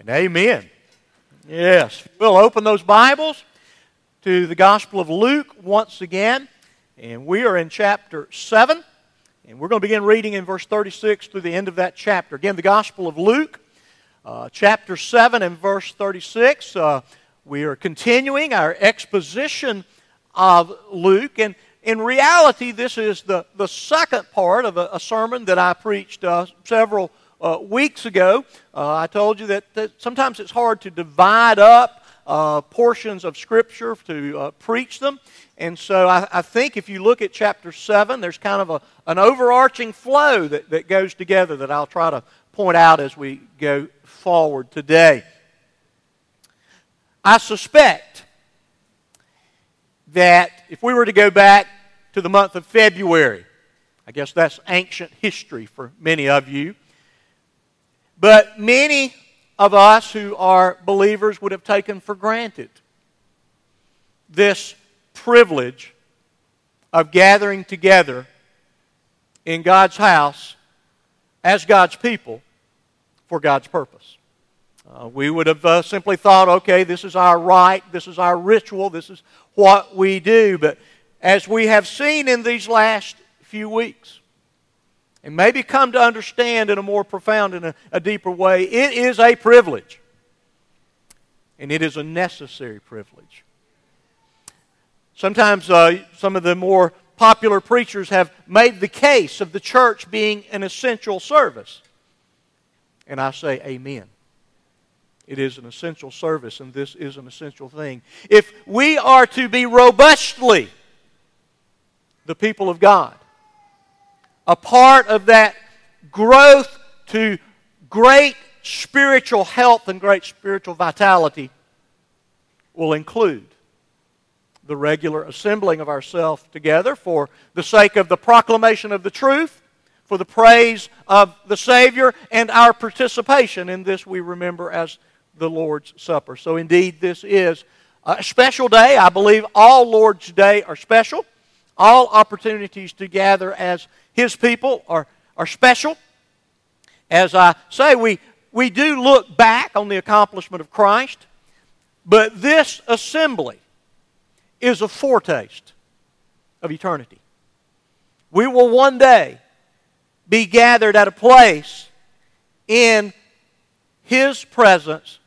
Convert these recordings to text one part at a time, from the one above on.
And amen. Yes. We'll open those Bibles to the Gospel of Luke once again. And we are in chapter 7. And we're going to begin reading in verse 36 through the end of that chapter. Again, the Gospel of Luke, uh, chapter 7 and verse 36. Uh, we are continuing our exposition of Luke. And in reality, this is the, the second part of a, a sermon that I preached uh, several uh, weeks ago. Uh, I told you that, that, sometimes it's hard to divide up uh, portions of Scripture to uh, preach them. And so I, I, think if you look at chapter 7, there's kind of a, an overarching flow that, that goes together that I'll try to point out as we go forward today. I suspect that if we were to go back to the month of February, I guess that's ancient history for many of you. But many of us who are believers would have taken for granted this privilege of gathering together in God's house as God's people for God's purpose. Uh, we would have uh, simply thought, okay, this is our right, this is our ritual, this is what we do. But as we have seen in these last few weeks, and maybe come to understand in a more profound and a, a deeper way, it is a privilege. And it is a necessary privilege. Sometimes uh, some of the more popular preachers have made the case of the church being an essential service. And I say, Amen. It is an essential service, and this is an essential thing. If we are to be robustly the people of God, a part of that growth to great spiritual health and great spiritual vitality will include the regular assembling of ourselves together for the sake of the proclamation of the truth, for the praise of the Savior, and our participation in this we remember as the Lord's Supper. So, indeed, this is a special day. I believe all Lord's Day are special. All opportunities to gather as his people are, are special. As I say, we, we do look back on the accomplishment of Christ, but this assembly is a foretaste of eternity. We will one day be gathered at a place in His presence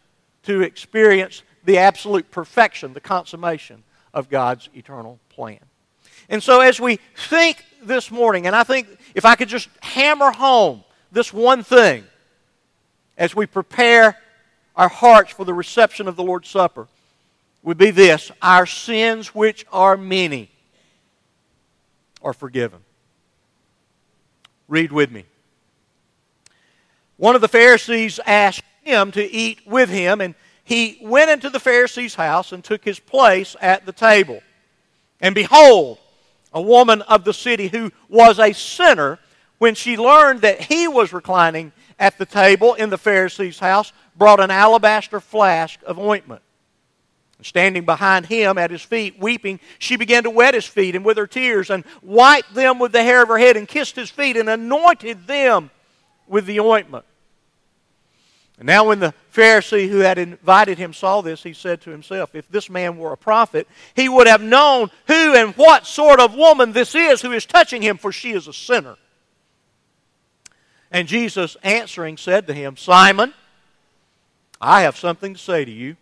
to experience the absolute perfection, the consummation of God's eternal plan. And so, as we think this morning, and I think if I could just hammer home this one thing as we prepare our hearts for the reception of the Lord's Supper, would be this our sins, which are many, are forgiven. Read with me. One of the Pharisees asked him to eat with him, and he went into the Pharisee's house and took his place at the table. And behold, a woman of the city who was a sinner, when she learned that he was reclining at the table in the Pharisee's house, brought an alabaster flask of ointment. Standing behind him at his feet, weeping, she began to wet his feet and with her tears and wiped them with the hair of her head and kissed his feet and anointed them with the ointment. And now, when the Pharisee who had invited him saw this, he said to himself, If this man were a prophet, he would have known who and what sort of woman this is who is touching him, for she is a sinner. And Jesus answering said to him, Simon, I have something to say to you.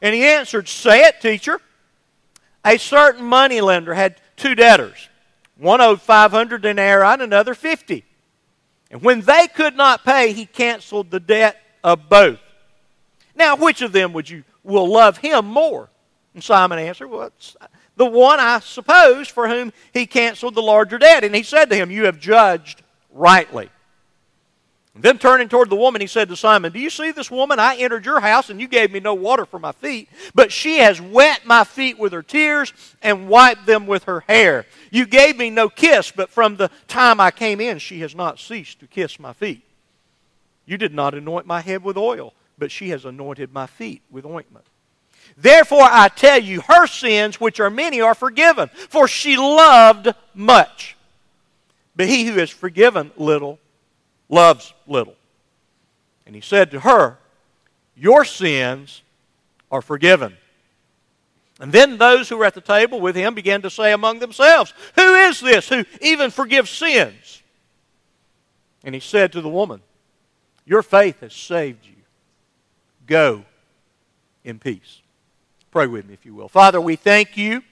And he answered, Say it, teacher. A certain moneylender had two debtors. One owed 500 denarii and another 50. And when they could not pay, he canceled the debt of both. Now, which of them would you will love him more? And Simon answered, Well, the one, I suppose, for whom he canceled the larger debt. And he said to him, You have judged rightly. And then turning toward the woman, he said to Simon, Do you see this woman? I entered your house, and you gave me no water for my feet, but she has wet my feet with her tears and wiped them with her hair. You gave me no kiss, but from the time I came in, she has not ceased to kiss my feet. You did not anoint my head with oil, but she has anointed my feet with ointment. Therefore, I tell you, her sins, which are many, are forgiven, for she loved much. But he who is forgiven little loves little. And he said to her, your sins are forgiven. And then those who were at the table with him began to say among themselves, Who is this who even forgives sins? And he said to the woman, Your faith has saved you. Go in peace. Pray with me, if you will. Father, we thank you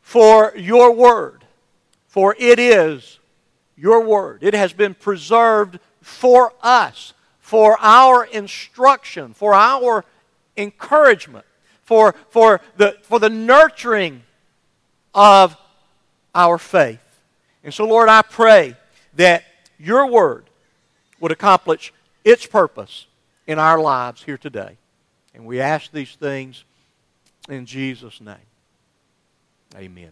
for your word, for it is your word. It has been preserved for us, for our instruction, for our encouragement, for, for, the, for the nurturing of our faith. And so, Lord, I pray that your word would accomplish its purpose in our lives here today. And we ask these things in Jesus' name. Amen.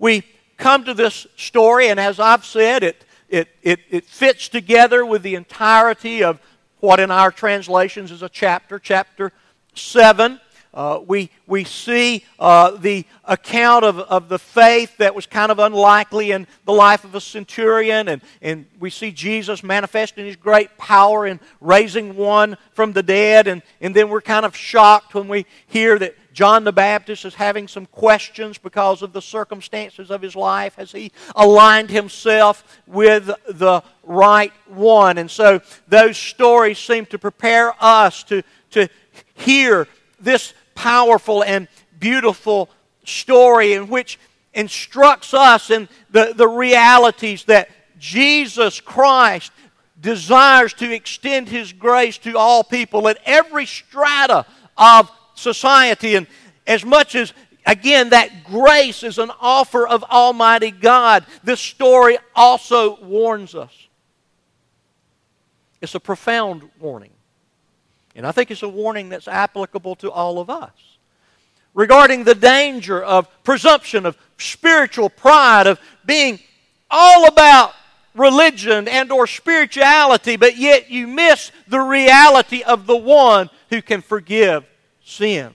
We come to this story, and as I've said, it, it, it, it fits together with the entirety of what in our translations is a chapter, chapter 7. Uh, we, we see uh, the account of, of the faith that was kind of unlikely in the life of a centurion, and, and we see Jesus manifesting his great power in raising one from the dead, and, and then we're kind of shocked when we hear that John the Baptist is having some questions because of the circumstances of his life. Has he aligned himself with the right one? And so those stories seem to prepare us to, to hear this powerful and beautiful story in which instructs us in the, the realities that Jesus Christ desires to extend His grace to all people at every strata of society. And as much as, again, that grace is an offer of Almighty God, this story also warns us. It's a profound warning. And I think it's a warning that's applicable to all of us regarding the danger of presumption, of spiritual pride, of being all about religion and or spirituality but yet you miss the reality of the one who can forgive sins.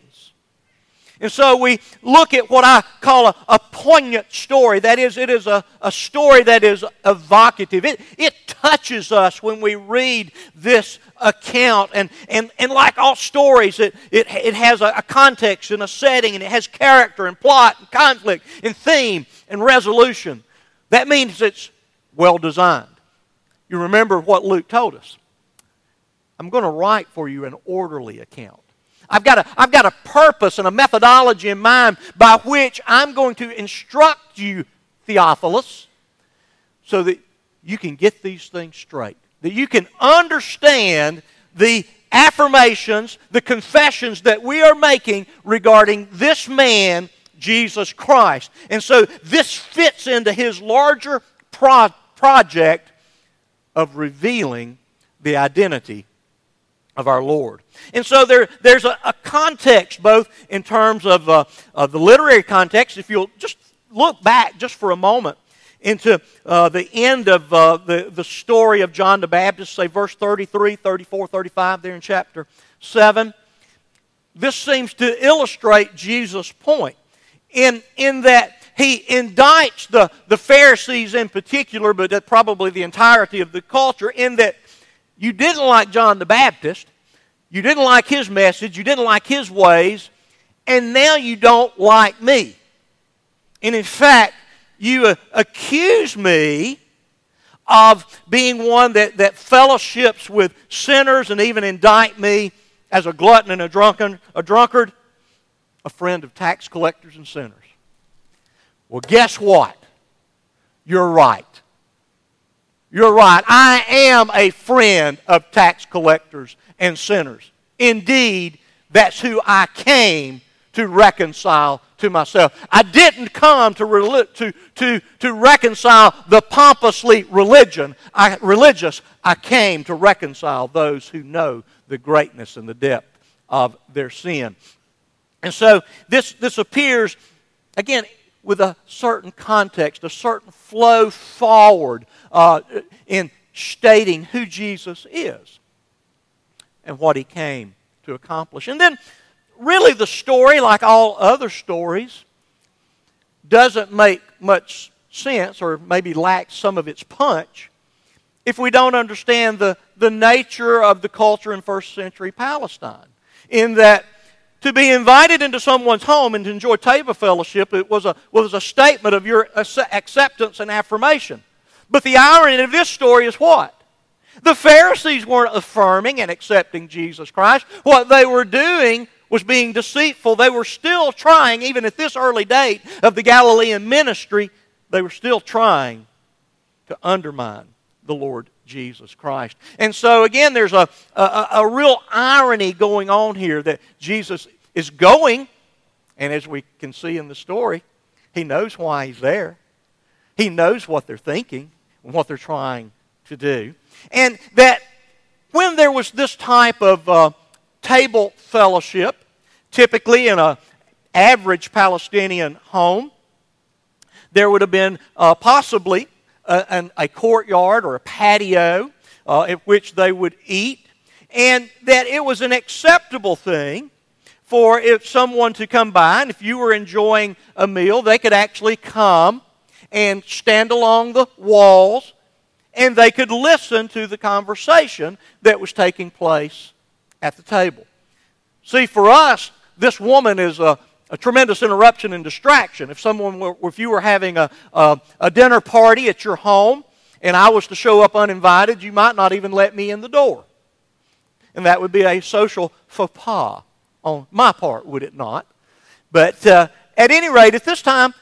And so we look at what I call a, a poignant story. That is, it is a, a story that is evocative. It, it touches us when we read this account. And, and, and like all stories, it, it, it has a, a context and a setting, and it has character and plot and conflict and theme and resolution. That means it's well designed. You remember what Luke told us. I'm going to write for you an orderly account. I've got, a, I've got a purpose and a methodology in mind by which I'm going to instruct you, Theophilus, so that you can get these things straight. That you can understand the affirmations, the confessions that we are making regarding this man, Jesus Christ. And so this fits into his larger pro- project of revealing the identity of our Lord. And so there, there's a, a context, both in terms of, uh, of the literary context, if you'll just look back just for a moment into uh, the end of uh, the, the story of John the Baptist, say verse 33, 34, 35, there in chapter 7. This seems to illustrate Jesus' point in, in that he indicts the, the Pharisees in particular, but probably the entirety of the culture, in that you didn't like John the Baptist, you didn't like his message, you didn't like his ways, and now you don't like me. And in fact, you accuse me of being one that, that fellowships with sinners and even indict me as a glutton and a, drunken, a drunkard, a friend of tax collectors and sinners. Well, guess what? You're right. You're right. I am a friend of tax collectors and sinners. Indeed, that's who I came to reconcile to myself. I didn't come to, to, to, to reconcile the pompously religion, I, religious. I came to reconcile those who know the greatness and the depth of their sin. And so this, this appears, again, with a certain context, a certain flow forward uh, in stating who Jesus is and what he came to accomplish. And then, really, the story, like all other stories, doesn't make much sense or maybe lacks some of its punch if we don't understand the, the nature of the culture in first century Palestine. In that to be invited into someone's home and to enjoy table fellowship it was a, was a statement of your acceptance and affirmation. But the irony of this story is what? The Pharisees weren't affirming and accepting Jesus Christ. What they were doing was being deceitful. They were still trying, even at this early date of the Galilean ministry, they were still trying to undermine the Lord Jesus Christ. And so, again, there's a, a, a, real irony going on here that Jesus is going, and as we can see in the story, he knows why he's there. He knows what they're thinking and what they're trying to do. And that when there was this type of uh, table fellowship, typically in an average Palestinian home, there would have been uh, possibly a, an, a, courtyard or a patio uh, at which they would eat, and that it was an acceptable thing for if someone to come by, and if you were enjoying a meal, they could actually come and stand along the walls and they could listen to the conversation that was taking place at the table. See, for us, this woman is a, a tremendous interruption and distraction. If someone, were, if you were having a, a, a dinner party at your home and I was to show up uninvited, you might not even let me in the door. And that would be a social faux pas on my part, would it not? But uh, at any rate, at this time,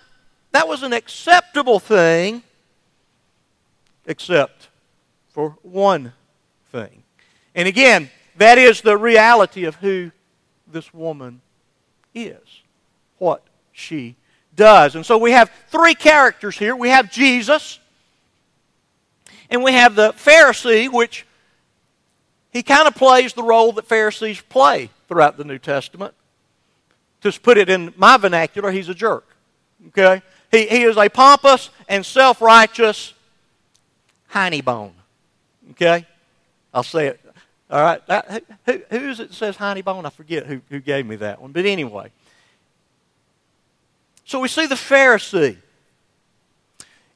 that was an acceptable thing except for one thing. And again, that is the reality of who this woman is, what she does. And so we have three characters here. We have Jesus, and we have the Pharisee, which he kind of plays the role that Pharisees play throughout the New Testament. To put it in my vernacular, he's a jerk. Okay? He, he is a pompous and self righteous hiney bone. Okay? I'll say it. All right. That, who, who is it that says hiney bone? I forget who, who gave me that one. But anyway. So we see the Pharisee.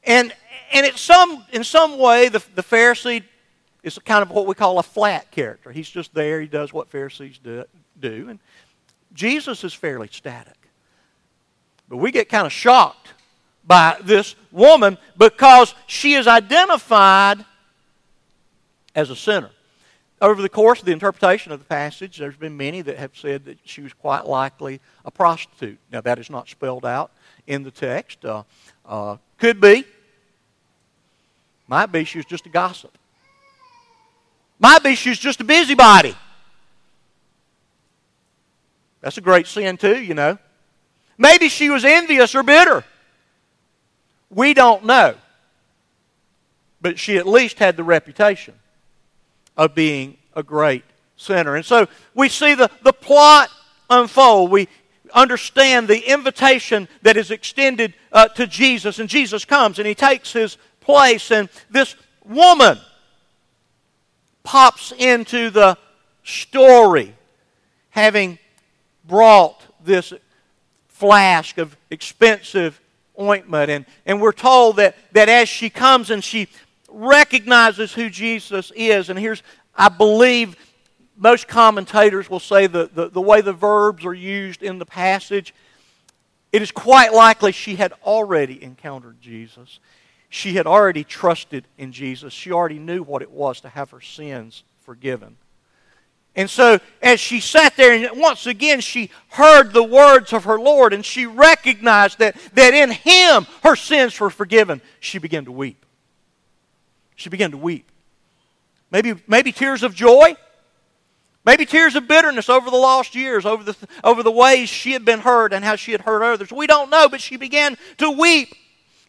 And, and it's some, in some way, the, the Pharisee is kind of what we call a flat character. He's just there. He does what Pharisees do. do. And Jesus is fairly static. But we get kind of shocked by this woman because she is identified as a sinner. Over the course of the interpretation of the passage, there's been many that have said that she was quite likely a prostitute. Now, that is not spelled out in the text. Uh, uh, could be. Might be she was just a gossip. Might be she was just a busybody. That's a great sin, too, you know. Maybe she was envious or bitter. We don't know. But she at least had the reputation of being a great sinner. And so we see the, the plot unfold. We understand the invitation that is extended uh, to Jesus. And Jesus comes and he takes his place. And this woman pops into the story having brought this flask of expensive ointment. And, and we're told that, that as she comes and she recognizes who Jesus is, and here's, I believe, most commentators will say the, the, the way the verbs are used in the passage, it is quite likely she had already encountered Jesus. She had already trusted in Jesus. She already knew what it was to have her sins forgiven. And so, as she sat there, and once again she heard the words of her Lord, and she recognized that, that in Him her sins were forgiven, she began to weep. She began to weep. Maybe, maybe tears of joy, maybe tears of bitterness over the lost years, over the, over the ways she had been hurt and how she had hurt others. We don't know, but she began to weep,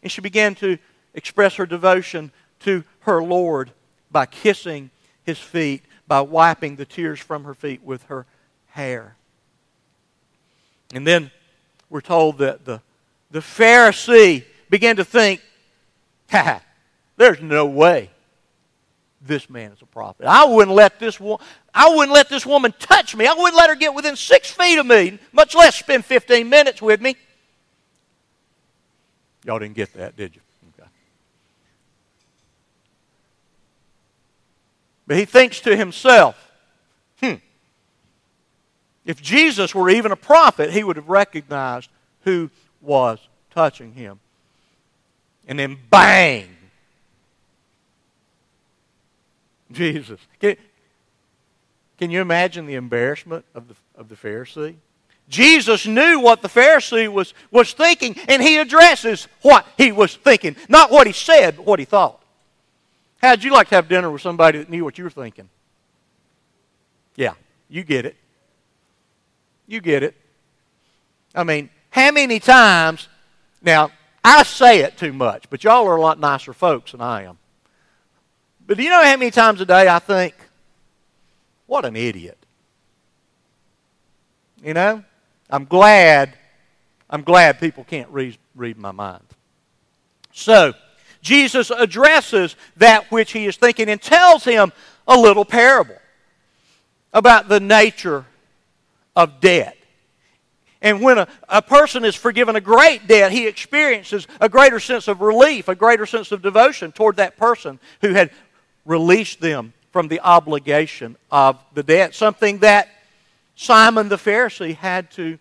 and she began to express her devotion to her Lord by kissing His feet by wiping the tears from her feet with her hair. And then we're told that the, the Pharisee began to think, ha, there's no way this man is a prophet. I wouldn't let this wo- I wouldn't let this woman touch me. I wouldn't let her get within six feet of me, much less spend 15 minutes with me. Y'all didn't get that, did you? Okay. But he thinks to himself, hmm, if Jesus were even a prophet, he would have recognized who was touching him. And then bang! Jesus. Can, can you imagine the embarrassment of the, of the Pharisee? Jesus knew what the Pharisee was, was thinking, and he addresses what he was thinking. Not what he said, but what he thought. How'd you like to have dinner with somebody that knew what you were thinking? Yeah, you get it. You get it. I mean, how many times, now, I say it too much, but y'all are a lot nicer folks than I am. But do you know how many times a day I think, what an idiot? You know? I'm glad, I'm glad people can't read, read my mind. So, Jesus addresses that which he is thinking and tells him a little parable about the nature of debt. And when a, a person is forgiven a great debt, he experiences a greater sense of relief, a greater sense of devotion toward that person who had released them from the obligation of the debt, something that Simon the Pharisee had to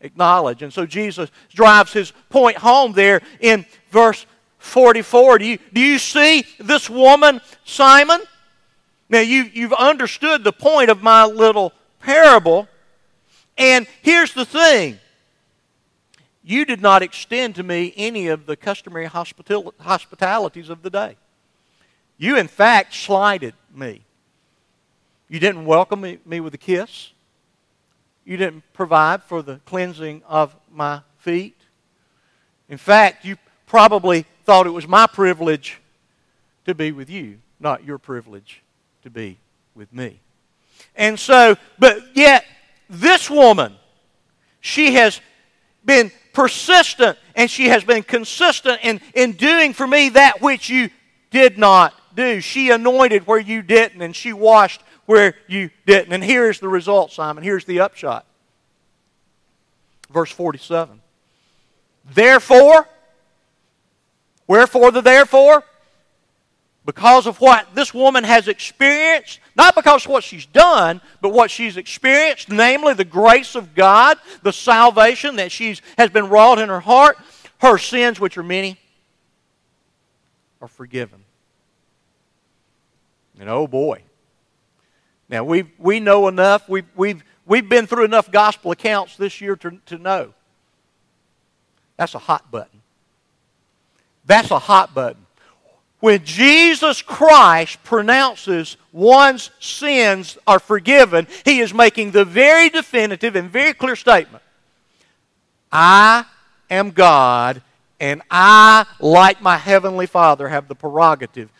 acknowledge. And so Jesus drives his point home there in verse 44. Do you, do you see this woman, Simon? Now, you, you've understood the point of my little parable. And here's the thing you did not extend to me any of the customary hospital- hospitalities of the day. You, in fact, slighted me. You didn't welcome me, me with a kiss. You didn't provide for the cleansing of my feet. In fact, you probably thought it was my privilege to be with you, not your privilege to be with me. And so, but yet, this woman, she has been persistent and she has been consistent in, in doing for me that which you did not do. She anointed where you didn't, and she washed where you didn't. And here's the result, Simon. Here's the upshot. Verse 47. Therefore, wherefore the therefore? because of what this woman has experienced, not because of what she's done, but what she's experienced, namely the grace of God, the salvation that she's, has been wrought in her heart, her sins, which are many, are forgiven. And oh boy. Now, we we know enough, we've, we've, we've been through enough gospel accounts this year to, to know. That's a hot button. That's a hot button. When Jesus Christ pronounces one's sins are forgiven, he is making the very definitive and very clear statement I am God, and I, like my Heavenly Father, have the prerogative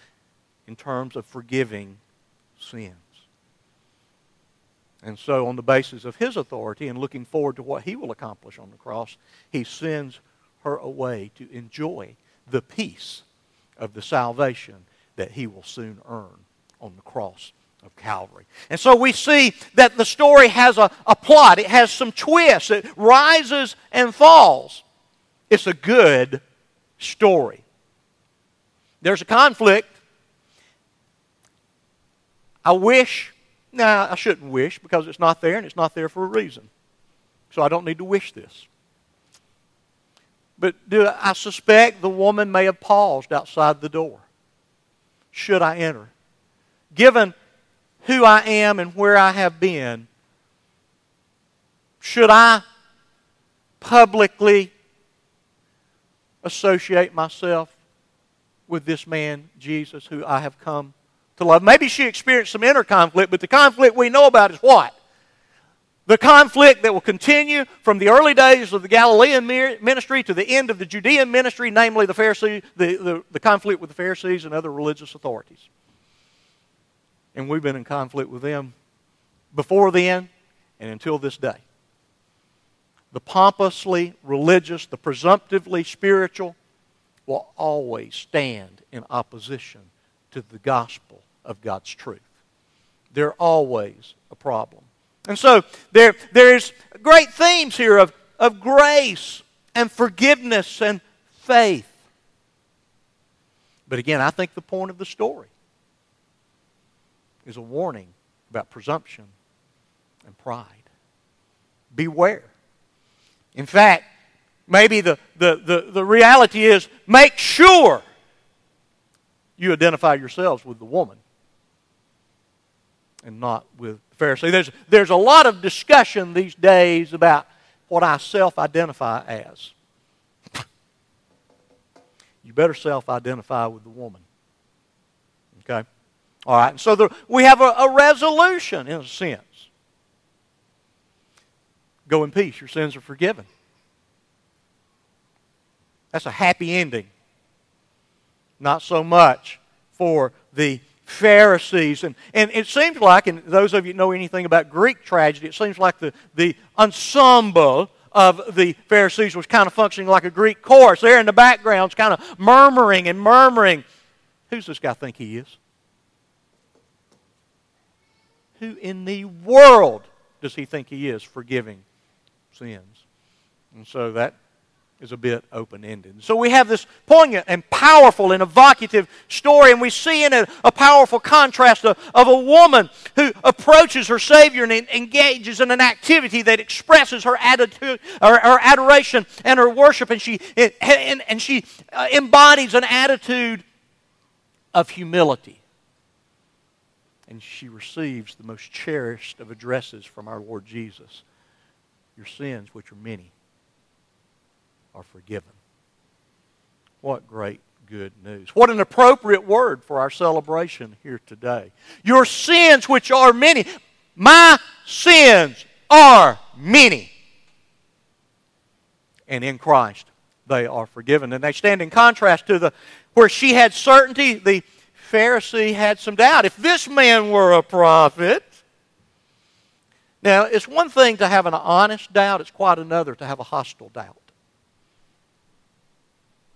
in terms of forgiving sins. And so, on the basis of his authority and looking forward to what he will accomplish on the cross, he sends her away to enjoy the peace of the salvation that he will soon earn on the cross of Calvary. And so we see that the story has a, a plot, it has some twists, it rises and falls. It's a good story. There's a conflict. I wish, now nah, I shouldn't wish because it's not there and it's not there for a reason. So I don't need to wish this. But do I suspect the woman may have paused outside the door. Should I enter? Given who I am and where I have been, should I publicly associate myself with this man, Jesus, who I have come to love? Maybe she experienced some inner conflict, but the conflict we know about is what? The conflict that will continue from the early days of the Galilean ministry to the end of the Judean ministry, namely the, the, the, the conflict with the Pharisees and other religious authorities. And we've been in conflict with them before then and until this day. The pompously religious, the presumptively spiritual, will always stand in opposition to the gospel of God's truth. They're always a problem. And so there, there's great themes here of, of grace and forgiveness and faith. But again, I think the point of the story is a warning about presumption and pride. Beware. In fact, maybe the, the, the, the reality is make sure you identify yourselves with the woman and not with Pharisee. There's, there's a lot of discussion these days about what I self identify as. you better self identify with the woman. Okay? All right, and so we have a, a resolution in a sense. Go in peace, your sins are forgiven. That's a happy ending. Not so much for the Pharisees. And, and it seems like, and those of you know anything about Greek tragedy, it seems like the, the ensemble of the Pharisees was kind of functioning like a Greek chorus. There in the background, kind of murmuring and murmuring. Who's this guy think he is? Who in the world does he think he is forgiving sins? And so that is a bit open ended. So we have this poignant and powerful and evocative story, and we see in it a powerful contrast of, of a woman who approaches her Savior and engages in an activity that expresses her attitude, her, adoration and her worship, and she, and, and she uh, embodies an attitude of humility. And she receives the most cherished of addresses from our Lord Jesus Your sins, which are many are forgiven. What great good news. What an appropriate word for our celebration here today. Your sins, which are many, my sins are many. And in Christ, they are forgiven. And they stand in contrast to the where she had certainty, the Pharisee had some doubt. If this man were a prophet, now it's one thing to have an honest doubt, it's quite another to have a hostile doubt.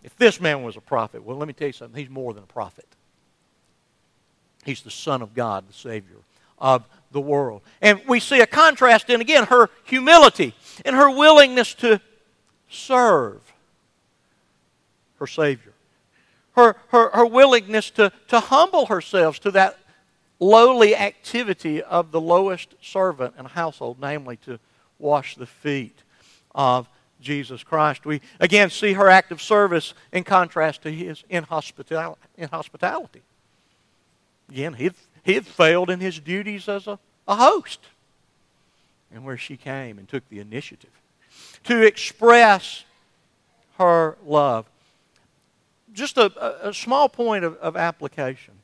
If this man was a prophet, well, let me tell you something. He's more than a prophet. He's the Son of God, the Savior of the world. And we see a contrast in, again, her humility and her willingness to serve her Savior. Her, her, her willingness to, to humble herself to that lowly activity of the lowest servant in a household, namely to wash the feet of Jesus Christ. We again see her act of service in contrast to his inhospitality. Again, he had, he had failed in his duties as a, a host. And where she came and took the initiative to express her love. Just a, a small point of, of application.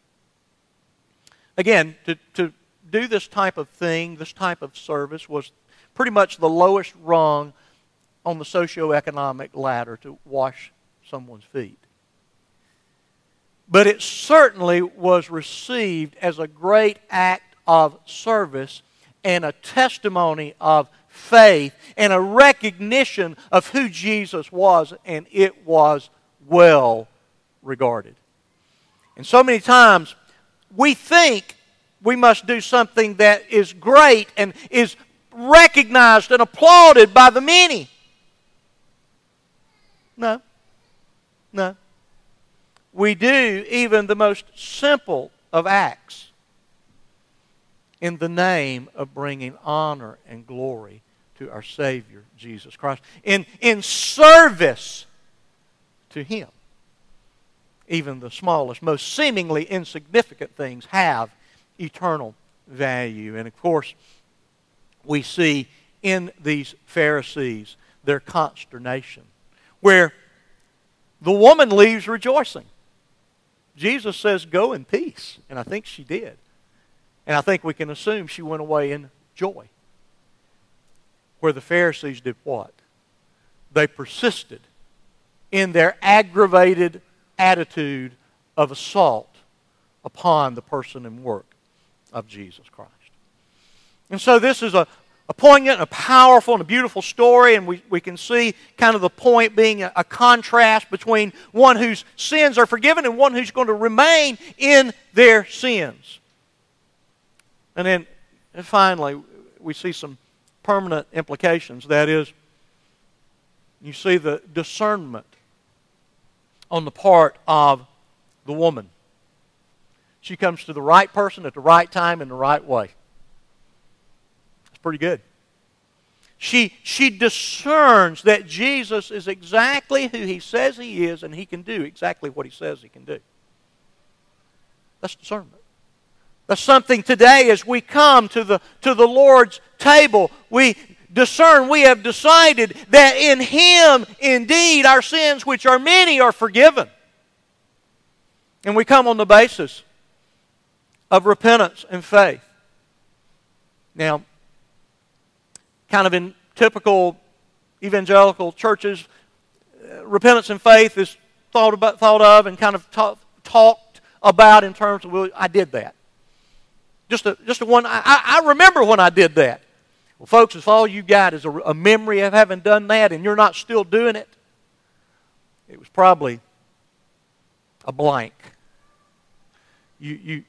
Again, to, to do this type of thing, this type of service, was pretty much the lowest rung on the socioeconomic ladder to wash someone's feet. But it certainly was received as a great act of service and a testimony of faith and a recognition of who Jesus was, and it was well regarded. And so many times we think we must do something that is great and is recognized and applauded by the many. No. No. We do even the most simple of acts in the name of bringing honor and glory to our Savior, Jesus Christ, in, in service to Him. Even the smallest, most seemingly insignificant things have eternal value. And of course, we see in these Pharisees their consternation where the woman leaves rejoicing. Jesus says, Go in peace. And I think she did. And I think we can assume she went away in joy. Where the Pharisees did what? They persisted in their aggravated attitude of assault upon the person and work of Jesus Christ. And so this is a, a poignant, a powerful, and a beautiful story, and we, we can see kind of the point being a, a, contrast between one whose sins are forgiven and one who's going to remain in their sins. And then and finally, we see some permanent implications. That is, you see the discernment on the part of the woman. She comes to the right person at the right time in the right way. It's pretty good. She, she discerns that Jesus is exactly who he says he is and he can do exactly what he says he can do. That's discernment. That's something today as we come to the, to the Lord's table, we discern, we have decided that in Him, indeed, our sins, which are many, are forgiven. And we come on the basis of repentance and faith. Now, kind of in typical evangelical churches, uh, repentance and faith is thought, about, thought of and kind of talk, talked about in terms of, well, I did that. Just a, just a one, I, I remember when I did that. Well, folks, if all you got is a, a memory of having done that and you're not still doing it, it was probably a blank. You, you,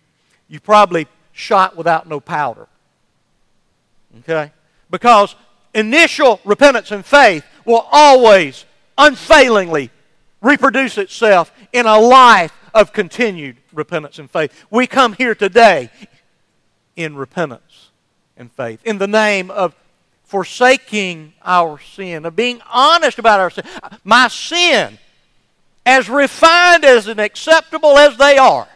you probably shot without no powder. Okay? Because initial repentance and faith will always, unfailingly, reproduce itself in a life of continued repentance and faith. We come here today in repentance and faith, in the name of forsaking our sin, of being honest about our sin. My sin, as refined as and acceptable as they are,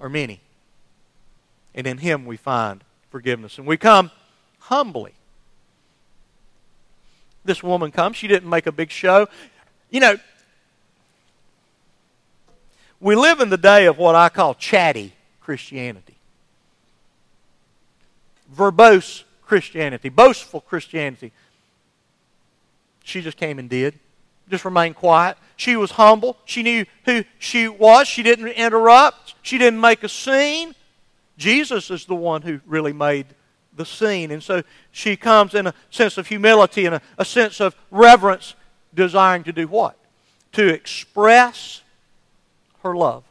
are many. And in Him we find forgiveness. And we come humbly. This woman comes. She didn't make a big show. You know, we live in the day of what I call chatty Christianity, verbose Christianity, boastful Christianity. She just came and did. Just remained quiet. She was humble. She knew who she was. She didn't interrupt. She didn't make a scene. Jesus is the one who really made the scene. And so she comes in a sense of humility and a, a sense of reverence, desiring to do what? To express her love.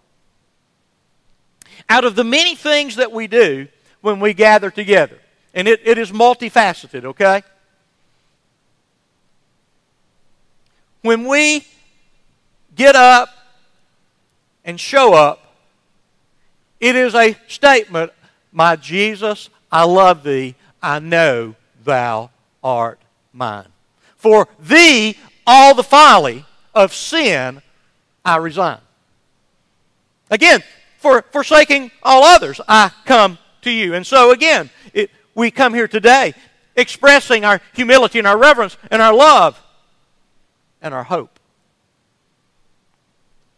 Out of the many things that we do when we gather together, and it, it is multifaceted, okay? When we get up and show up, it is a statement, My Jesus, I love thee, I know thou art mine. For thee, all the folly of sin I resign. Again, for forsaking all others, I come to you. And so, again, it, we come here today expressing our humility and our reverence and our love and our hope.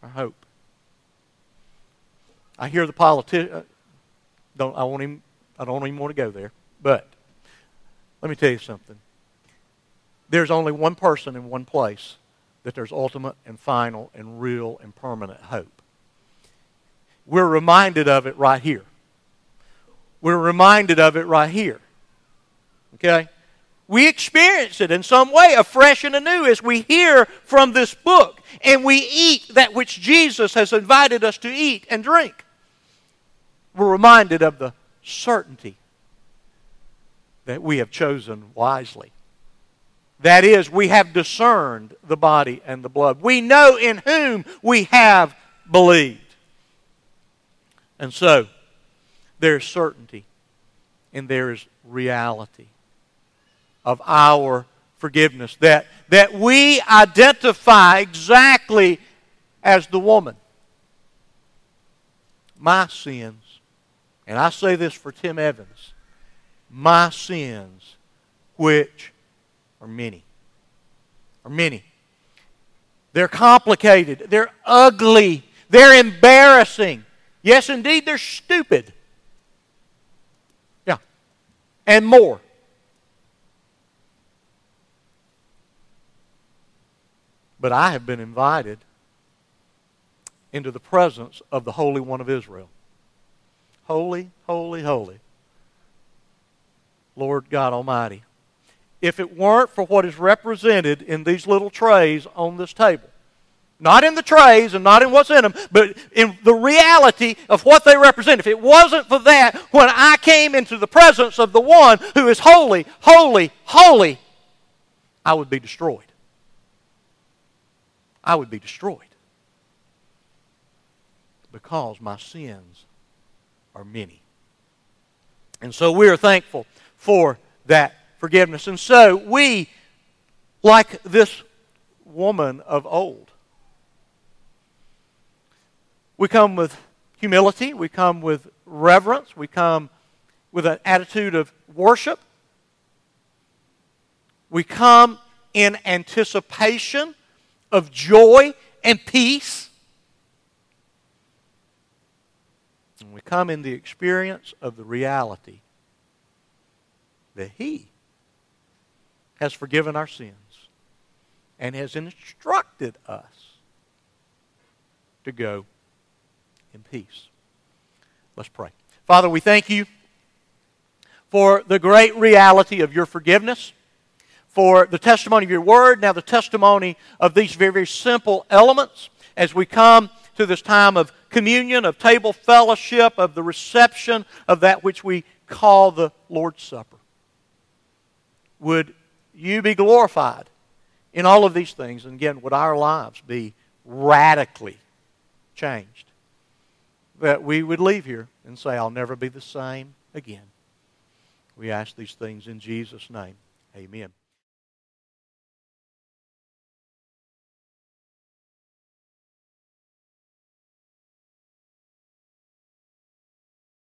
Our hope. I hear the politician. Uh, don't I want him? I don't even want to go there. But let me tell you something. There's only one person in one place that there's ultimate and final and real and permanent hope we're reminded of it right here. We're reminded of it right here. Okay? We experience it in some way, afresh and anew, as we hear from this book and we eat that which Jesus has invited us to eat and drink. We're reminded of the certainty that we have chosen wisely. That is, we have discerned the body and the blood. We know in whom we have believed. And so, there's certainty and there is reality of our forgiveness. That, that we identify exactly as the woman. My sins, and I say this for Tim Evans, my sins, which are many, are many. They're complicated, they're ugly, they're embarrassing. Yes, indeed, they're stupid. Yeah. And more. But I have been invited into the presence of the Holy One of Israel. Holy, holy, holy. Lord God Almighty. If it weren't for what is represented in these little trays on this table, not in the trays and not in what's in them, but in the reality of what they represent. If it wasn't for that, when I came into the presence of the one who is holy, holy, holy, I would be destroyed. I would be destroyed. because my sins are many. And so we are thankful for that forgiveness. And so we, like this woman of old, we come with humility, we come with reverence, we come with an attitude of worship. We come in anticipation of joy and peace. And we come in the experience of the reality that He has forgiven our sins and has instructed us to go in peace. Let's pray. Father, we thank you for the great reality of your forgiveness, for the testimony of your word, now the testimony of these very, very simple elements as we come to this time of communion, of table fellowship, of the reception of that which we call the Lord's Supper. Would you be glorified in all of these things? And again, would our lives be radically changed? That we would leave here and say, I'll never be the same again. We ask these things in Jesus' name. Amen.